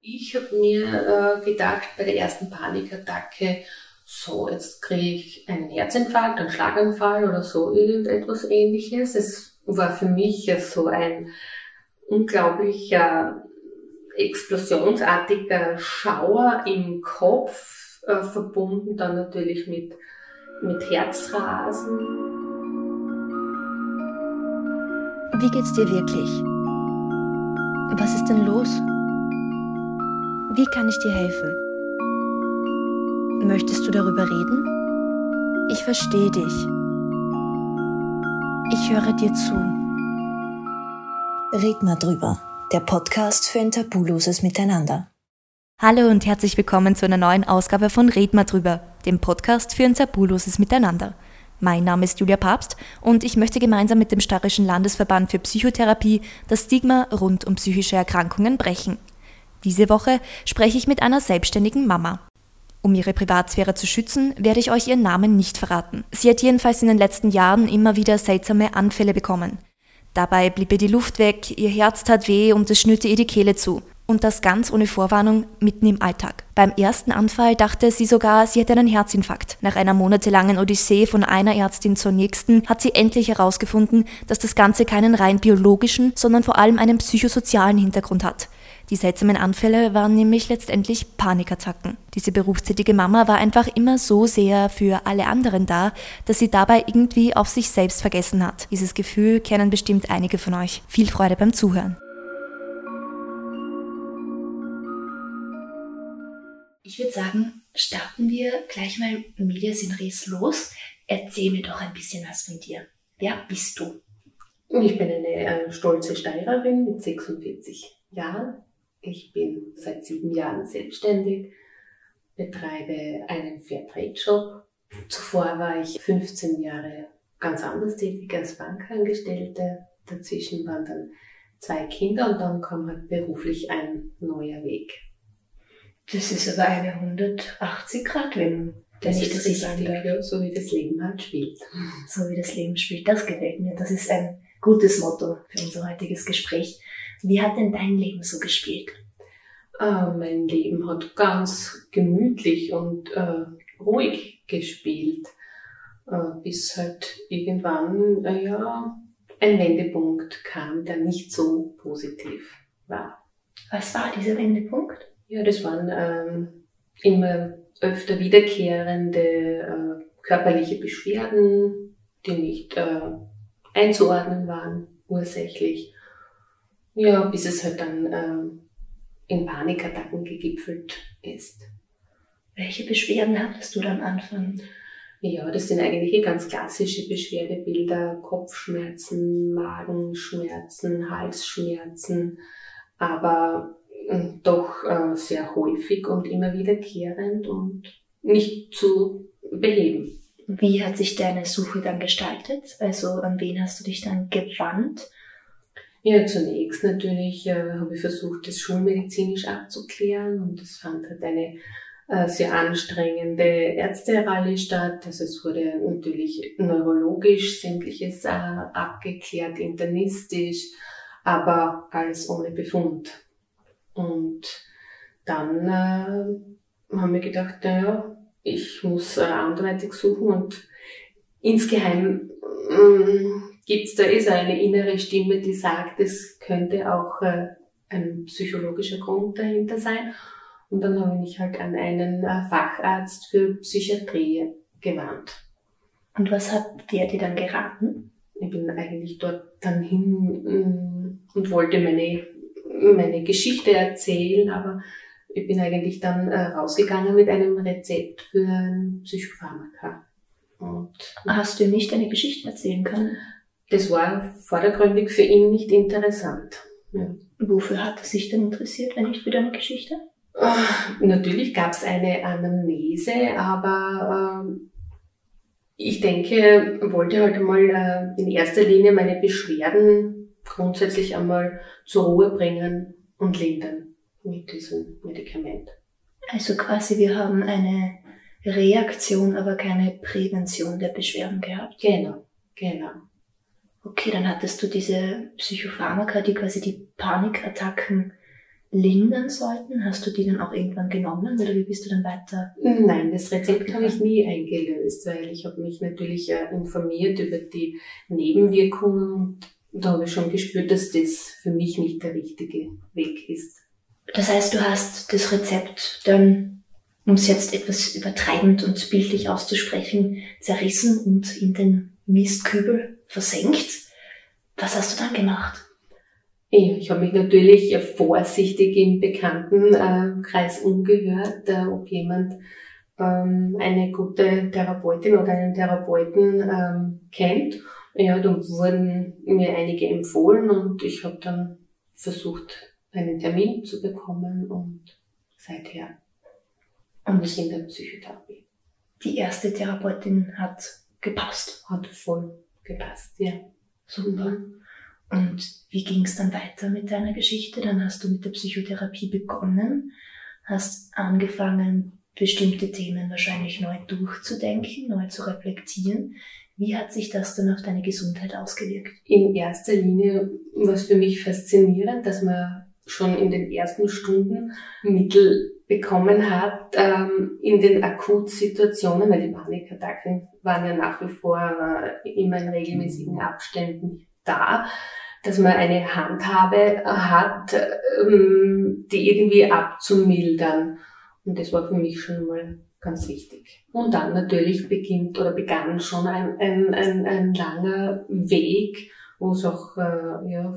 Ich habe mir äh, gedacht, bei der ersten Panikattacke, so, jetzt kriege ich einen Herzinfarkt, einen Schlaganfall oder so irgendetwas ähnliches. Es war für mich so ein unglaublicher, explosionsartiger Schauer im Kopf, äh, verbunden dann natürlich mit, mit Herzrasen. Wie geht's dir wirklich? Was ist denn los? Wie kann ich dir helfen? Möchtest du darüber reden? Ich verstehe dich. Ich höre dir zu. Red mal drüber. Der Podcast für ein tabuloses Miteinander. Hallo und herzlich willkommen zu einer neuen Ausgabe von Red mal drüber, dem Podcast für ein tabuloses Miteinander. Mein Name ist Julia Papst und ich möchte gemeinsam mit dem Starrischen Landesverband für Psychotherapie das Stigma rund um psychische Erkrankungen brechen. Diese Woche spreche ich mit einer selbstständigen Mama. Um ihre Privatsphäre zu schützen, werde ich euch ihren Namen nicht verraten. Sie hat jedenfalls in den letzten Jahren immer wieder seltsame Anfälle bekommen. Dabei blieb ihr die Luft weg, ihr Herz tat weh und es schnürte ihr die Kehle zu. Und das ganz ohne Vorwarnung mitten im Alltag. Beim ersten Anfall dachte sie sogar, sie hätte einen Herzinfarkt. Nach einer monatelangen Odyssee von einer Ärztin zur nächsten hat sie endlich herausgefunden, dass das Ganze keinen rein biologischen, sondern vor allem einen psychosozialen Hintergrund hat. Die seltsamen Anfälle waren nämlich letztendlich Panikattacken. Diese berufstätige Mama war einfach immer so sehr für alle anderen da, dass sie dabei irgendwie auf sich selbst vergessen hat. Dieses Gefühl kennen bestimmt einige von euch. Viel Freude beim Zuhören. Ich würde sagen, starten wir gleich mal Medias in Res los. Erzähl mir doch ein bisschen was von dir. Wer bist du? Ich bin eine äh, stolze Steirerin mit 46 Jahren. Ich bin seit sieben Jahren selbstständig, betreibe einen Fairtrade-Shop. Zuvor war ich 15 Jahre ganz anders tätig als Bankangestellte. Dazwischen waren dann zwei Kinder und dann kam halt beruflich ein neuer Weg. Das ist aber eine 180-Grad-Wendung. Das ist richtig, ja, so wie das Leben halt spielt. So wie das Leben spielt, das gefällt mir. Das ist ein gutes Motto für unser heutiges Gespräch. Wie hat denn dein Leben so gespielt? Äh, mein Leben hat ganz gemütlich und äh, ruhig gespielt, äh, bis halt irgendwann äh, ja, ein Wendepunkt kam, der nicht so positiv war. Was war dieser Wendepunkt? Ja, das waren ähm, immer öfter wiederkehrende äh, körperliche Beschwerden, die nicht äh, einzuordnen waren, ursächlich. Ja, bis es halt dann ähm, in Panikattacken gegipfelt ist. Welche Beschwerden hattest du dann am Anfang? Ja, das sind eigentlich ganz klassische Beschwerdebilder. Kopfschmerzen, Magenschmerzen, Halsschmerzen, aber äh, doch äh, sehr häufig und immer wiederkehrend und nicht zu beheben. Wie hat sich deine Suche dann gestaltet? Also an wen hast du dich dann gewandt? Ja, zunächst natürlich äh, habe ich versucht, das schulmedizinisch abzuklären und es fand halt eine äh, sehr anstrengende Ärzterally statt. Also es wurde natürlich neurologisch sämtliches äh, abgeklärt, internistisch, aber alles ohne Befund. Und dann äh, haben wir gedacht, naja, ich muss äh, anderweitig suchen und insgeheim äh, gibt's da ist eine innere Stimme, die sagt, es könnte auch äh, ein psychologischer Grund dahinter sein. Und dann habe ich mich halt an einen äh, Facharzt für Psychiatrie gewandt. Und was hat der dir dann geraten? Ich bin eigentlich dort dann hin mm, und wollte meine, meine Geschichte erzählen, aber ich bin eigentlich dann äh, rausgegangen mit einem Rezept für ein Psychopharmaka. Und Hast du nicht deine Geschichte erzählen können? Das war vordergründig für ihn nicht interessant. Ja. Wofür hat er sich denn interessiert, wenn nicht für deine Geschichte? Uh, natürlich gab es eine Anamnese, aber uh, ich denke, wollte halt einmal uh, in erster Linie meine Beschwerden grundsätzlich einmal zur Ruhe bringen und lindern mit diesem Medikament. Also quasi, wir haben eine Reaktion, aber keine Prävention der Beschwerden gehabt. Genau, genau. Okay, dann hattest du diese Psychopharmaka, die quasi die Panikattacken lindern sollten? Hast du die dann auch irgendwann genommen oder wie bist du dann weiter? Nein, das Rezept habe ich nie eingelöst, weil ich habe mich natürlich äh, informiert über die Nebenwirkungen und da habe ich schon gespürt, dass das für mich nicht der richtige Weg ist. Das heißt, du hast das Rezept dann, um es jetzt etwas übertreibend und bildlich auszusprechen, zerrissen und in den Mistkübel versenkt. Was hast du dann gemacht? Ich habe mich natürlich vorsichtig im Bekanntenkreis umgehört, ob jemand ähm, eine gute Therapeutin oder einen Therapeuten ähm, kennt. Ja, da wurden mir einige empfohlen und ich habe dann versucht, einen Termin zu bekommen und seither und ich in der Psychotherapie. Die erste Therapeutin hat gepasst. Hat voll gepasst, ja. Super. Mhm. Und wie ging es dann weiter mit deiner Geschichte? Dann hast du mit der Psychotherapie begonnen, hast angefangen, bestimmte Themen wahrscheinlich neu durchzudenken, neu zu reflektieren. Wie hat sich das dann auf deine Gesundheit ausgewirkt? In erster Linie war es für mich faszinierend, dass man schon in den ersten Stunden Mittel bekommen hat ähm, in den Akutsituationen, weil die Panikattacken waren ja nach wie vor äh, immer in regelmäßigen Abständen da, dass man eine Handhabe hat, ähm, die irgendwie abzumildern. Und das war für mich schon mal ganz wichtig. Und dann natürlich beginnt oder begann schon ein, ein, ein, ein langer Weg, wo es auch äh, ja,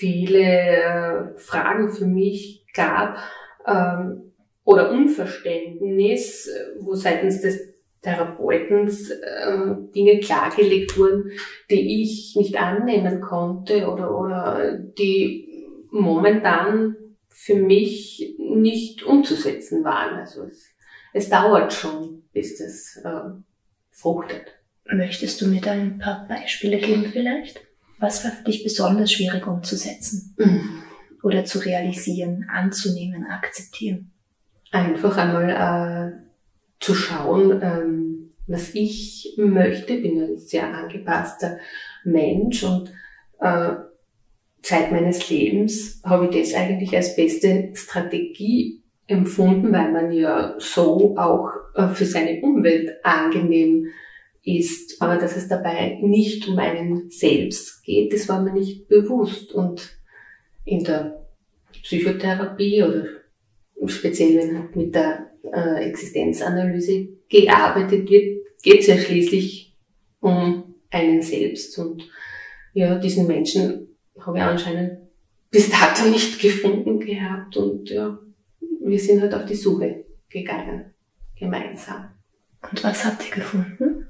viele äh, Fragen für mich gab ähm, oder Unverständnis, wo seitens des Therapeutens äh, Dinge klargelegt wurden, die ich nicht annehmen konnte oder, oder die momentan für mich nicht umzusetzen waren. Also es, es dauert schon, bis das äh, fruchtet. Möchtest du mir da ein paar Beispiele geben vielleicht? Was war für dich besonders schwierig umzusetzen? Mhm. Oder zu realisieren, anzunehmen, akzeptieren? Einfach einmal äh, zu schauen, ähm, was ich möchte. Bin ein sehr angepasster Mensch und äh, Zeit meines Lebens habe ich das eigentlich als beste Strategie empfunden, weil man ja so auch äh, für seine Umwelt angenehm ist. Aber dass es dabei nicht um einen selbst geht, das war mir nicht bewusst. Und in der Psychotherapie oder speziell wenn halt mit der äh, Existenzanalyse gearbeitet wird, geht es ja schließlich um einen selbst. Und ja, diesen Menschen habe ich anscheinend bis dato nicht gefunden gehabt. Und ja, wir sind halt auf die Suche gegangen, gemeinsam. Und was habt ihr gefunden?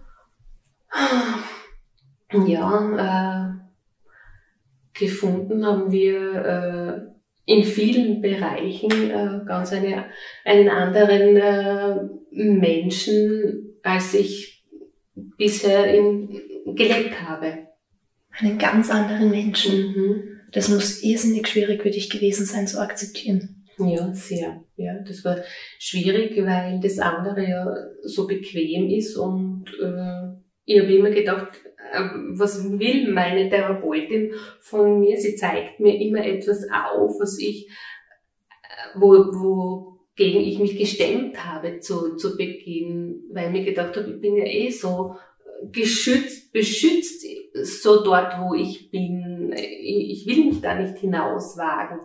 Ja, äh, gefunden haben wir äh, in vielen Bereichen äh, ganz eine, einen anderen äh, Menschen, als ich bisher in, gelebt habe. Einen ganz anderen Menschen. Mhm. Das muss irrsinnig schwierig für dich gewesen sein zu akzeptieren. Ja, sehr. Ja, das war schwierig, weil das andere ja so bequem ist und äh, ich habe immer gedacht, ähm, was will meine Therapeutin von mir? Sie zeigt mir immer etwas auf, was ich, äh, wo, wogegen ich mich gestemmt habe zu, zu Beginn, weil ich mir gedacht habe, ich bin ja eh so geschützt, beschützt, so dort, wo ich bin. Ich will mich da nicht hinauswagen.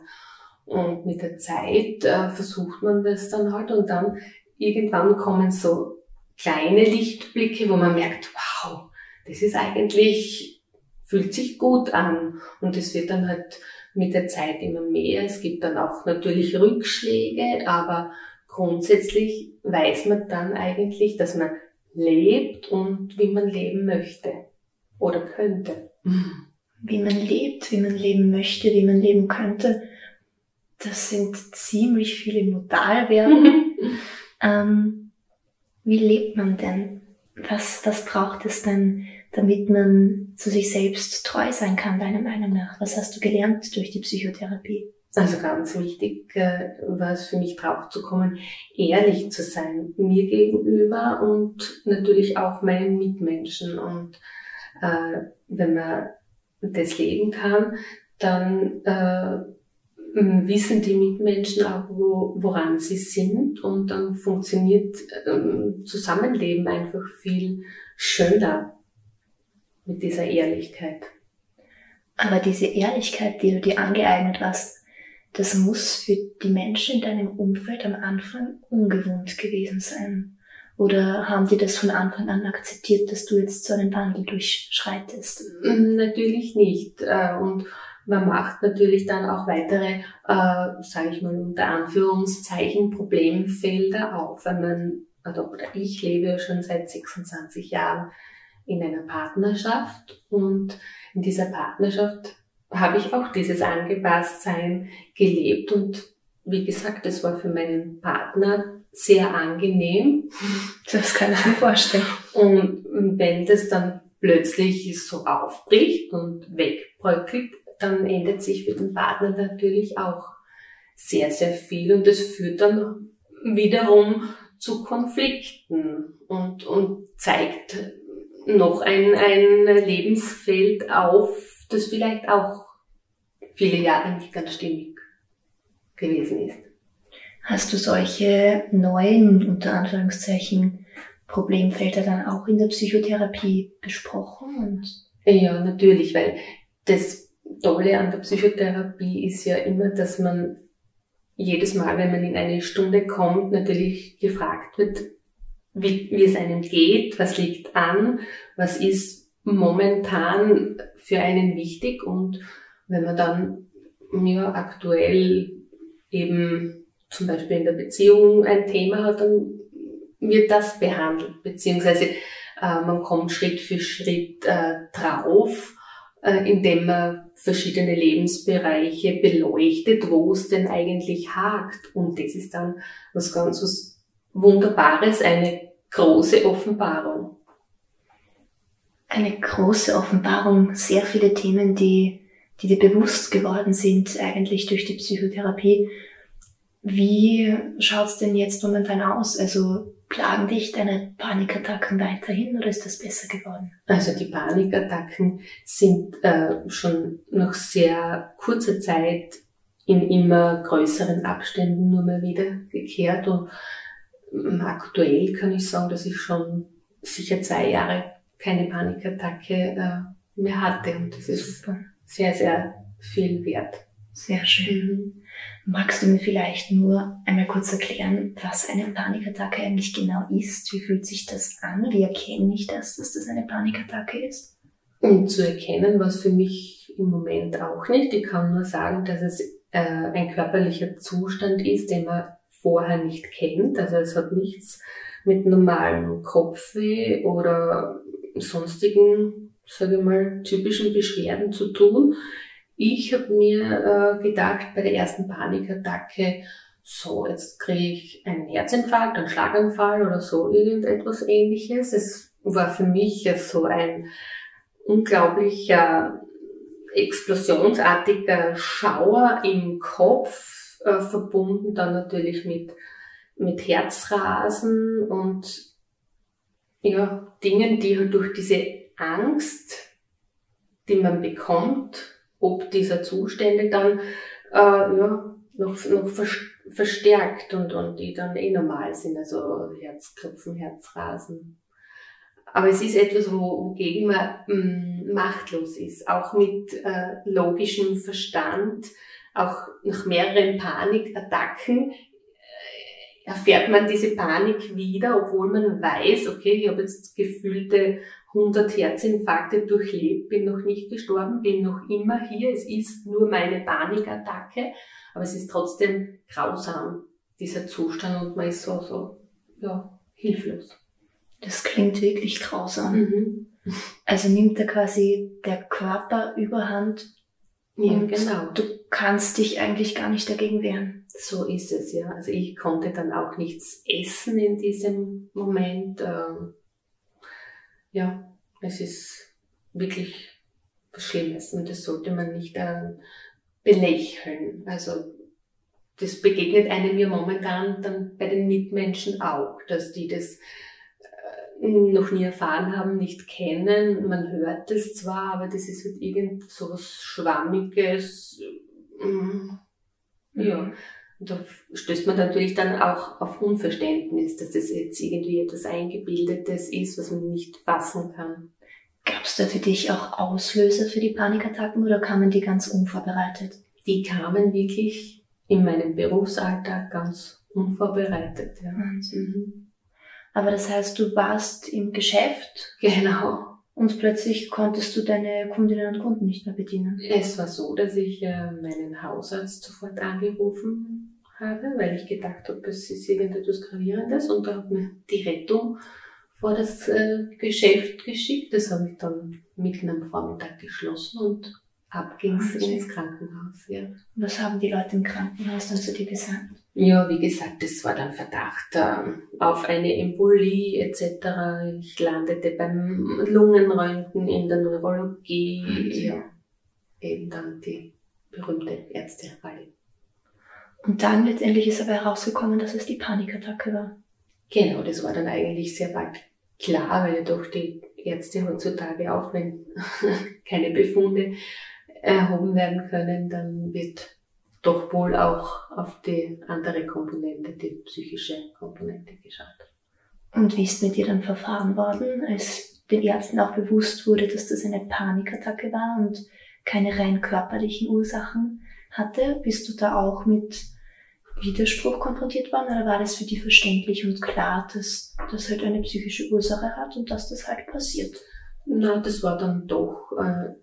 Und mit der Zeit äh, versucht man das dann halt und dann irgendwann kommen so kleine Lichtblicke, wo man merkt, wow, das ist eigentlich, fühlt sich gut an. Und es wird dann halt mit der Zeit immer mehr. Es gibt dann auch natürlich Rückschläge, aber grundsätzlich weiß man dann eigentlich, dass man lebt und wie man leben möchte oder könnte. Wie man lebt, wie man leben möchte, wie man leben könnte, das sind ziemlich viele Modalverben. ähm, wie lebt man denn? Was, was braucht es denn, damit man zu sich selbst treu sein kann, deiner Meinung nach? Was hast du gelernt durch die Psychotherapie? Also ganz wichtig äh, war es für mich drauf zu kommen, ehrlich zu sein mir gegenüber und natürlich auch meinen Mitmenschen. Und äh, wenn man das leben kann, dann äh, wissen die Mitmenschen auch, wo, woran sie sind und dann funktioniert ähm, Zusammenleben einfach viel schöner mit dieser Ehrlichkeit. Aber diese Ehrlichkeit, die du dir angeeignet hast, das muss für die Menschen in deinem Umfeld am Anfang ungewohnt gewesen sein. Oder haben die das von Anfang an akzeptiert, dass du jetzt so einen Wandel durchschreitest? Mm, natürlich nicht. Äh, und man macht natürlich dann auch weitere, äh, sage ich mal unter Anführungszeichen, Problemfelder auf. Wenn man, oder, oder ich lebe schon seit 26 Jahren in einer Partnerschaft und in dieser Partnerschaft habe ich auch dieses Angepasstsein gelebt und wie gesagt, das war für meinen Partner sehr angenehm. Das kann ich mir vorstellen. Und wenn das dann plötzlich so aufbricht und wegbröckelt, dann ändert sich für den Partner natürlich auch sehr, sehr viel und das führt dann wiederum zu Konflikten und, und zeigt noch ein, ein Lebensfeld auf, das vielleicht auch viele Jahre nicht ganz stimmig gewesen ist. Hast du solche neuen, unter Anführungszeichen, Problemfelder dann auch in der Psychotherapie besprochen? Und ja, natürlich, weil das Tolle an der Psychotherapie ist ja immer, dass man jedes Mal, wenn man in eine Stunde kommt, natürlich gefragt wird, wie, wie es einem geht, was liegt an, was ist momentan für einen wichtig und wenn man dann ja, aktuell eben zum Beispiel in der Beziehung ein Thema hat, dann wird das behandelt, beziehungsweise äh, man kommt Schritt für Schritt äh, drauf, äh, indem man verschiedene Lebensbereiche beleuchtet, wo es denn eigentlich hakt. Und das ist dann was ganz was Wunderbares, eine große Offenbarung. Eine große Offenbarung, sehr viele Themen, die, die dir bewusst geworden sind, eigentlich durch die Psychotherapie. Wie schaut's denn jetzt momentan aus? Also plagen dich deine Panikattacken weiterhin oder ist das besser geworden? Also die Panikattacken sind äh, schon nach sehr kurzer Zeit in immer größeren Abständen nur mal wiedergekehrt und Aktuell kann ich sagen, dass ich schon sicher zwei Jahre keine Panikattacke äh, mehr hatte und das ist Super. sehr, sehr viel wert. Sehr schön. Mhm. Magst du mir vielleicht nur einmal kurz erklären, was eine Panikattacke eigentlich genau ist? Wie fühlt sich das an? Wie erkenne ich das, dass das eine Panikattacke ist? Um zu erkennen, was für mich im Moment auch nicht. Ich kann nur sagen, dass es äh, ein körperlicher Zustand ist, den man vorher nicht kennt. Also es hat nichts mit normalem Kopfweh oder sonstigen, sage ich mal, typischen Beschwerden zu tun. Ich habe mir äh, gedacht, bei der ersten Panikattacke, so, jetzt kriege ich einen Herzinfarkt, einen Schlaganfall oder so irgendetwas ähnliches. Es war für mich so ein unglaublicher explosionsartiger Schauer im Kopf, äh, verbunden dann natürlich mit, mit Herzrasen und ja, Dingen, die halt durch diese Angst, die man bekommt, ob dieser Zustände dann äh, ja, noch, noch verstärkt und, und die dann eh normal sind, also Herzklopfen, Herzrasen. Aber es ist etwas, wogegen man mh, mm, machtlos ist, auch mit äh, logischem Verstand auch nach mehreren Panikattacken äh, erfährt man diese Panik wieder, obwohl man weiß, okay, ich habe jetzt gefühlte 100 Herzinfarkte durchlebt, bin noch nicht gestorben, bin noch immer hier, es ist nur meine Panikattacke, aber es ist trotzdem grausam, dieser Zustand und man ist so, so, ja, hilflos. Das klingt wirklich grausam. Mhm. Also nimmt da quasi der Körper überhand ja, und genau. Du kannst dich eigentlich gar nicht dagegen wehren. So ist es, ja. Also ich konnte dann auch nichts essen in diesem Moment. Ähm, ja, es ist wirklich was Schlimmes und das sollte man nicht äh, belächeln. Also das begegnet einem ja momentan dann bei den Mitmenschen auch, dass die das noch nie erfahren haben, nicht kennen. Man hört es zwar, aber das ist halt irgend so was Schwammiges. Mm, Ja. Und da stößt man natürlich dann auch auf Unverständnis, dass das jetzt irgendwie etwas Eingebildetes ist, was man nicht fassen kann. Gab es da für dich auch Auslöser für die Panikattacken oder kamen die ganz unvorbereitet? Die kamen wirklich in meinem Berufsalltag ganz unvorbereitet. Ja. Mhm. Aber das heißt, du warst im Geschäft? Genau. Und plötzlich konntest du deine Kundinnen und Kunden nicht mehr bedienen. Es war so, dass ich äh, meinen Hausarzt sofort angerufen habe, weil ich gedacht habe, es ist irgendetwas Gravierendes und da hat mir die Rettung vor das äh, Geschäft geschickt. Das habe ich dann mitten am Vormittag geschlossen und ab ging's okay. ins Krankenhaus. Ja. Was haben die Leute im Krankenhaus dann zu dir gesagt? Ja, wie gesagt, das war dann Verdacht äh, auf eine Embolie etc. Ich landete beim Lungenröntgen in der Neurologie. Okay. Ja, eben dann die berühmte Ärztereihe. Und dann letztendlich ist aber herausgekommen, dass es die Panikattacke war. Genau, das war dann eigentlich sehr bald klar, weil doch die Ärzte heutzutage auch, wenn keine Befunde erhoben werden können, dann wird doch wohl auch auf die andere Komponente, die psychische Komponente geschaut. Und wie ist mit dir dann verfahren worden, als den Ärzten auch bewusst wurde, dass das eine Panikattacke war und keine rein körperlichen Ursachen hatte? Bist du da auch mit Widerspruch konfrontiert worden oder war das für die verständlich und klar, dass das halt eine psychische Ursache hat und dass das halt passiert? Na, das war dann doch äh,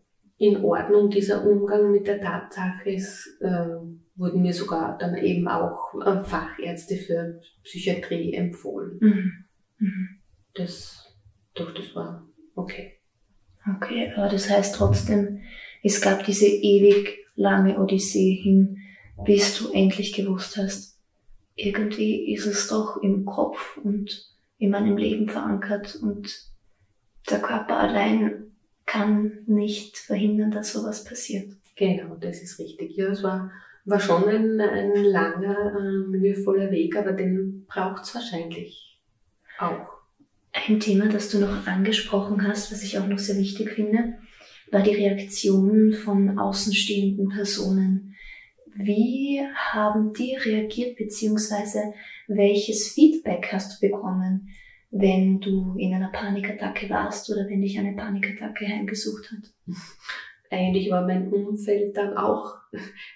in Ordnung, dieser Umgang mit der Tatsache. Es äh, wurden mir sogar dann eben auch äh, Fachärzte für Psychiatrie empfohlen. Mhm. Mhm. Das, doch, das war okay. Okay, aber das heißt trotzdem, es gab diese ewig lange Odyssee hin bis du endlich gewusst hast, irgendwie ist es doch im Kopf und in meinem Leben verankert und der Körper allein kann nicht verhindern, dass sowas passiert. Genau, das ist richtig. Ja, es war, war schon ein, ein langer, äh, mühevoller Weg, aber den braucht es wahrscheinlich auch. Ein Thema, das du noch angesprochen hast, was ich auch noch sehr wichtig finde, war die Reaktion von außenstehenden Personen. Wie haben die reagiert, beziehungsweise welches Feedback hast du bekommen, wenn du in einer Panikattacke warst oder wenn dich eine Panikattacke heimgesucht hat? Eigentlich war mein Umfeld dann auch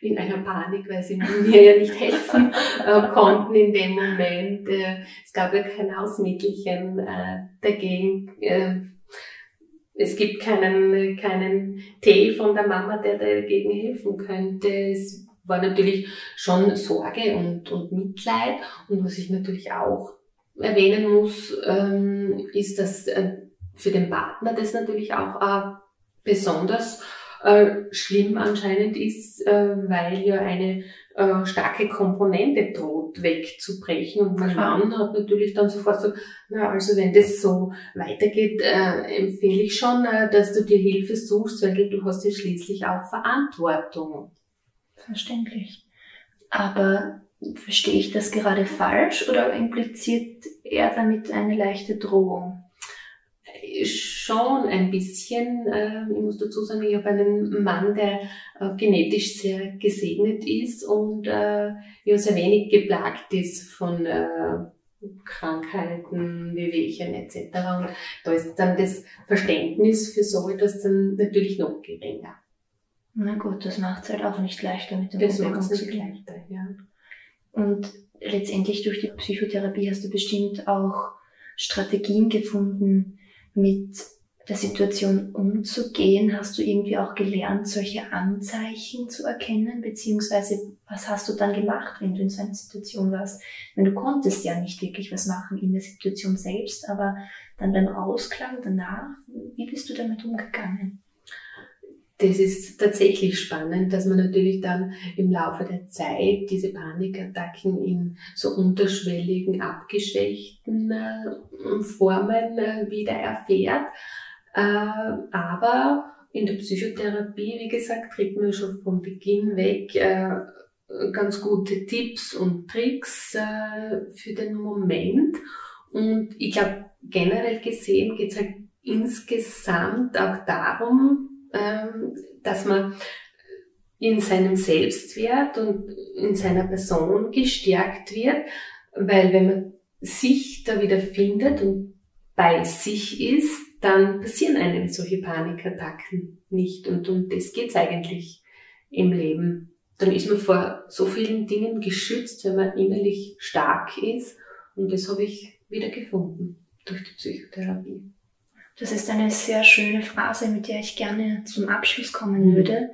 in einer Panik, weil sie mir ja nicht helfen äh, konnten in dem Moment. Äh, es gab ja kein Hausmittelchen äh, dagegen. Äh, es gibt keinen, keinen Tee von der Mama, der dagegen helfen könnte. Es war natürlich schon Sorge und, und Mitleid. Und was ich natürlich auch erwähnen muss, ähm, ist, dass äh, für den Partner das natürlich auch äh, besonders äh, schlimm anscheinend ist, weil ja eine starke Komponente droht wegzubrechen. Und mein Mann hat natürlich dann sofort so, na, also wenn das so weitergeht, äh, empfehle ich schon, äh, dass du dir Hilfe suchst, weil du hast ja schließlich auch Verantwortung verständlich. Aber verstehe ich das gerade falsch oder impliziert er damit eine leichte Drohung? Schon ein bisschen. Ähm, ich muss dazu sagen, ich habe einen Mann, der äh, genetisch sehr gesegnet ist und äh, ja sehr wenig geplagt ist von äh, Krankheiten, Wehwehchen etc. Und da ist dann das Verständnis für so etwas dann natürlich noch geringer. Na gut, das macht es halt auch nicht leichter mit dem Das macht es nicht leichter, ja. Und letztendlich durch die Psychotherapie hast du bestimmt auch Strategien gefunden, mit der Situation umzugehen? Hast du irgendwie auch gelernt, solche Anzeichen zu erkennen? Beziehungsweise was hast du dann gemacht, wenn du in so einer Situation warst? Wenn du konntest ja nicht wirklich was machen in der Situation selbst, aber dann beim Ausklang danach, wie bist du damit umgegangen? Das ist tatsächlich spannend, dass man natürlich dann im Laufe der Zeit diese Panikattacken in so unterschwelligen, abgeschwächten äh, Formen äh, wieder erfährt. Äh, aber in der Psychotherapie, wie gesagt, kriegt man schon vom Beginn weg ganz gute Tipps und Tricks für den Moment. Und ich glaube, generell gesehen geht es halt insgesamt auch darum, dass man in seinem Selbstwert und in seiner Person gestärkt wird, weil wenn man sich da wieder findet und bei sich ist, dann passieren einem solche Panikattacken nicht. Und um das geht's eigentlich im Leben. Dann ist man vor so vielen Dingen geschützt, wenn man innerlich stark ist. Und das habe ich wieder gefunden durch die Psychotherapie. Das ist eine sehr schöne Phrase, mit der ich gerne zum Abschluss kommen mhm. würde.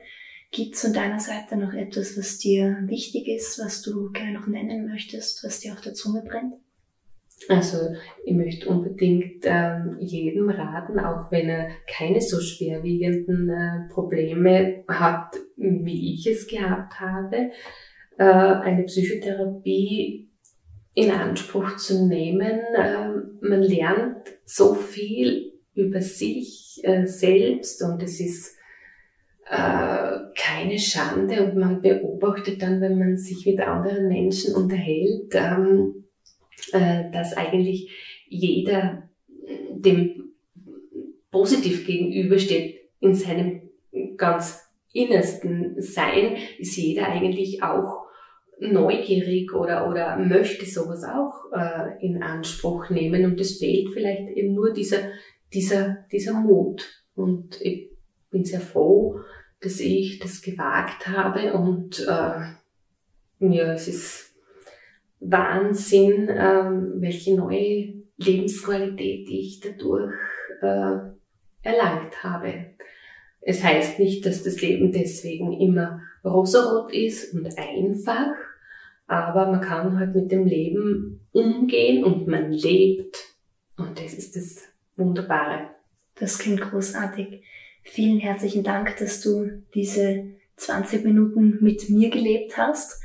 Gibt es von deiner Seite noch etwas, was dir wichtig ist, was du gerne noch nennen möchtest, was dir auf der Zunge brennt? Also ich möchte unbedingt ähm, jedem raten, auch wenn er keine so schwerwiegenden äh, Probleme hat, wie ich es gehabt habe, äh, eine Psychotherapie in Anspruch zu nehmen. Äh, man lernt so viel über sich äh, selbst und es ist äh, keine Schande und man beobachtet dann, wenn man sich mit anderen Menschen unterhält, ähm, äh, dass eigentlich jeder dem positiv gegenübersteht in seinem ganz innersten Sein, ist jeder eigentlich auch neugierig oder, oder möchte sowas auch äh, in Anspruch nehmen und es fehlt vielleicht eben nur dieser, dieser, dieser Mut. Und ich bin sehr froh, dass ich das gewagt habe und äh, ja, es ist Wahnsinn, äh, welche neue Lebensqualität ich dadurch äh, erlangt habe. Es heißt nicht, dass das Leben deswegen immer rosarot ist und einfach, aber man kann halt mit dem Leben umgehen und man lebt. Und das ist das Wunderbare. Das klingt großartig. Vielen herzlichen Dank, dass du diese 20 Minuten mit mir gelebt hast.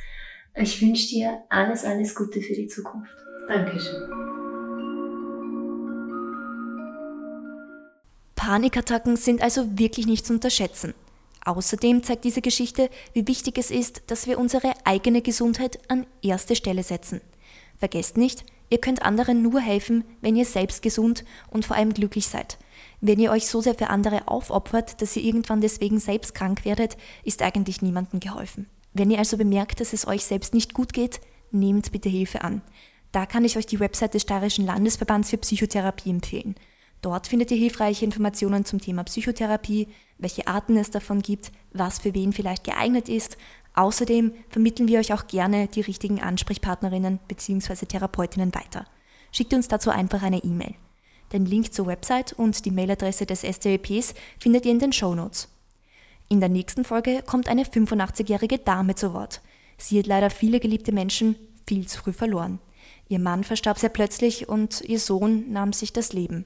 Ich wünsche dir alles, alles Gute für die Zukunft. Dankeschön. Panikattacken sind also wirklich nicht zu unterschätzen. Außerdem zeigt diese Geschichte, wie wichtig es ist, dass wir unsere eigene Gesundheit an erste Stelle setzen. Vergesst nicht, Ihr könnt anderen nur helfen, wenn ihr selbst gesund und vor allem glücklich seid. Wenn ihr euch so sehr für andere aufopfert, dass ihr irgendwann deswegen selbst krank werdet, ist eigentlich niemandem geholfen. Wenn ihr also bemerkt, dass es euch selbst nicht gut geht, nehmt bitte Hilfe an. Da kann ich euch die Website des Steirischen Landesverbands für Psychotherapie empfehlen. Dort findet ihr hilfreiche Informationen zum Thema Psychotherapie, welche Arten es davon gibt, was für wen vielleicht geeignet ist, Außerdem vermitteln wir euch auch gerne die richtigen Ansprechpartnerinnen bzw. Therapeutinnen weiter. Schickt uns dazu einfach eine E-Mail. Den Link zur Website und die Mailadresse des STLPs findet ihr in den Show Notes. In der nächsten Folge kommt eine 85-jährige Dame zu Wort. Sie hat leider viele geliebte Menschen viel zu früh verloren. Ihr Mann verstarb sehr plötzlich und ihr Sohn nahm sich das Leben.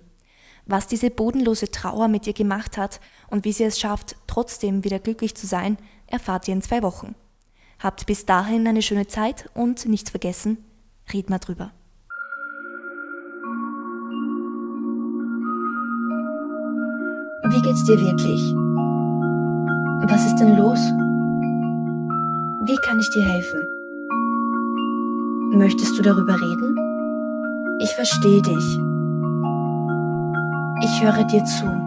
Was diese bodenlose Trauer mit ihr gemacht hat und wie sie es schafft, trotzdem wieder glücklich zu sein, erfahrt ihr in zwei Wochen. Habt bis dahin eine schöne Zeit und nicht vergessen, red mal drüber. Wie geht's dir wirklich? Was ist denn los? Wie kann ich dir helfen? Möchtest du darüber reden? Ich verstehe dich. Ich höre dir zu.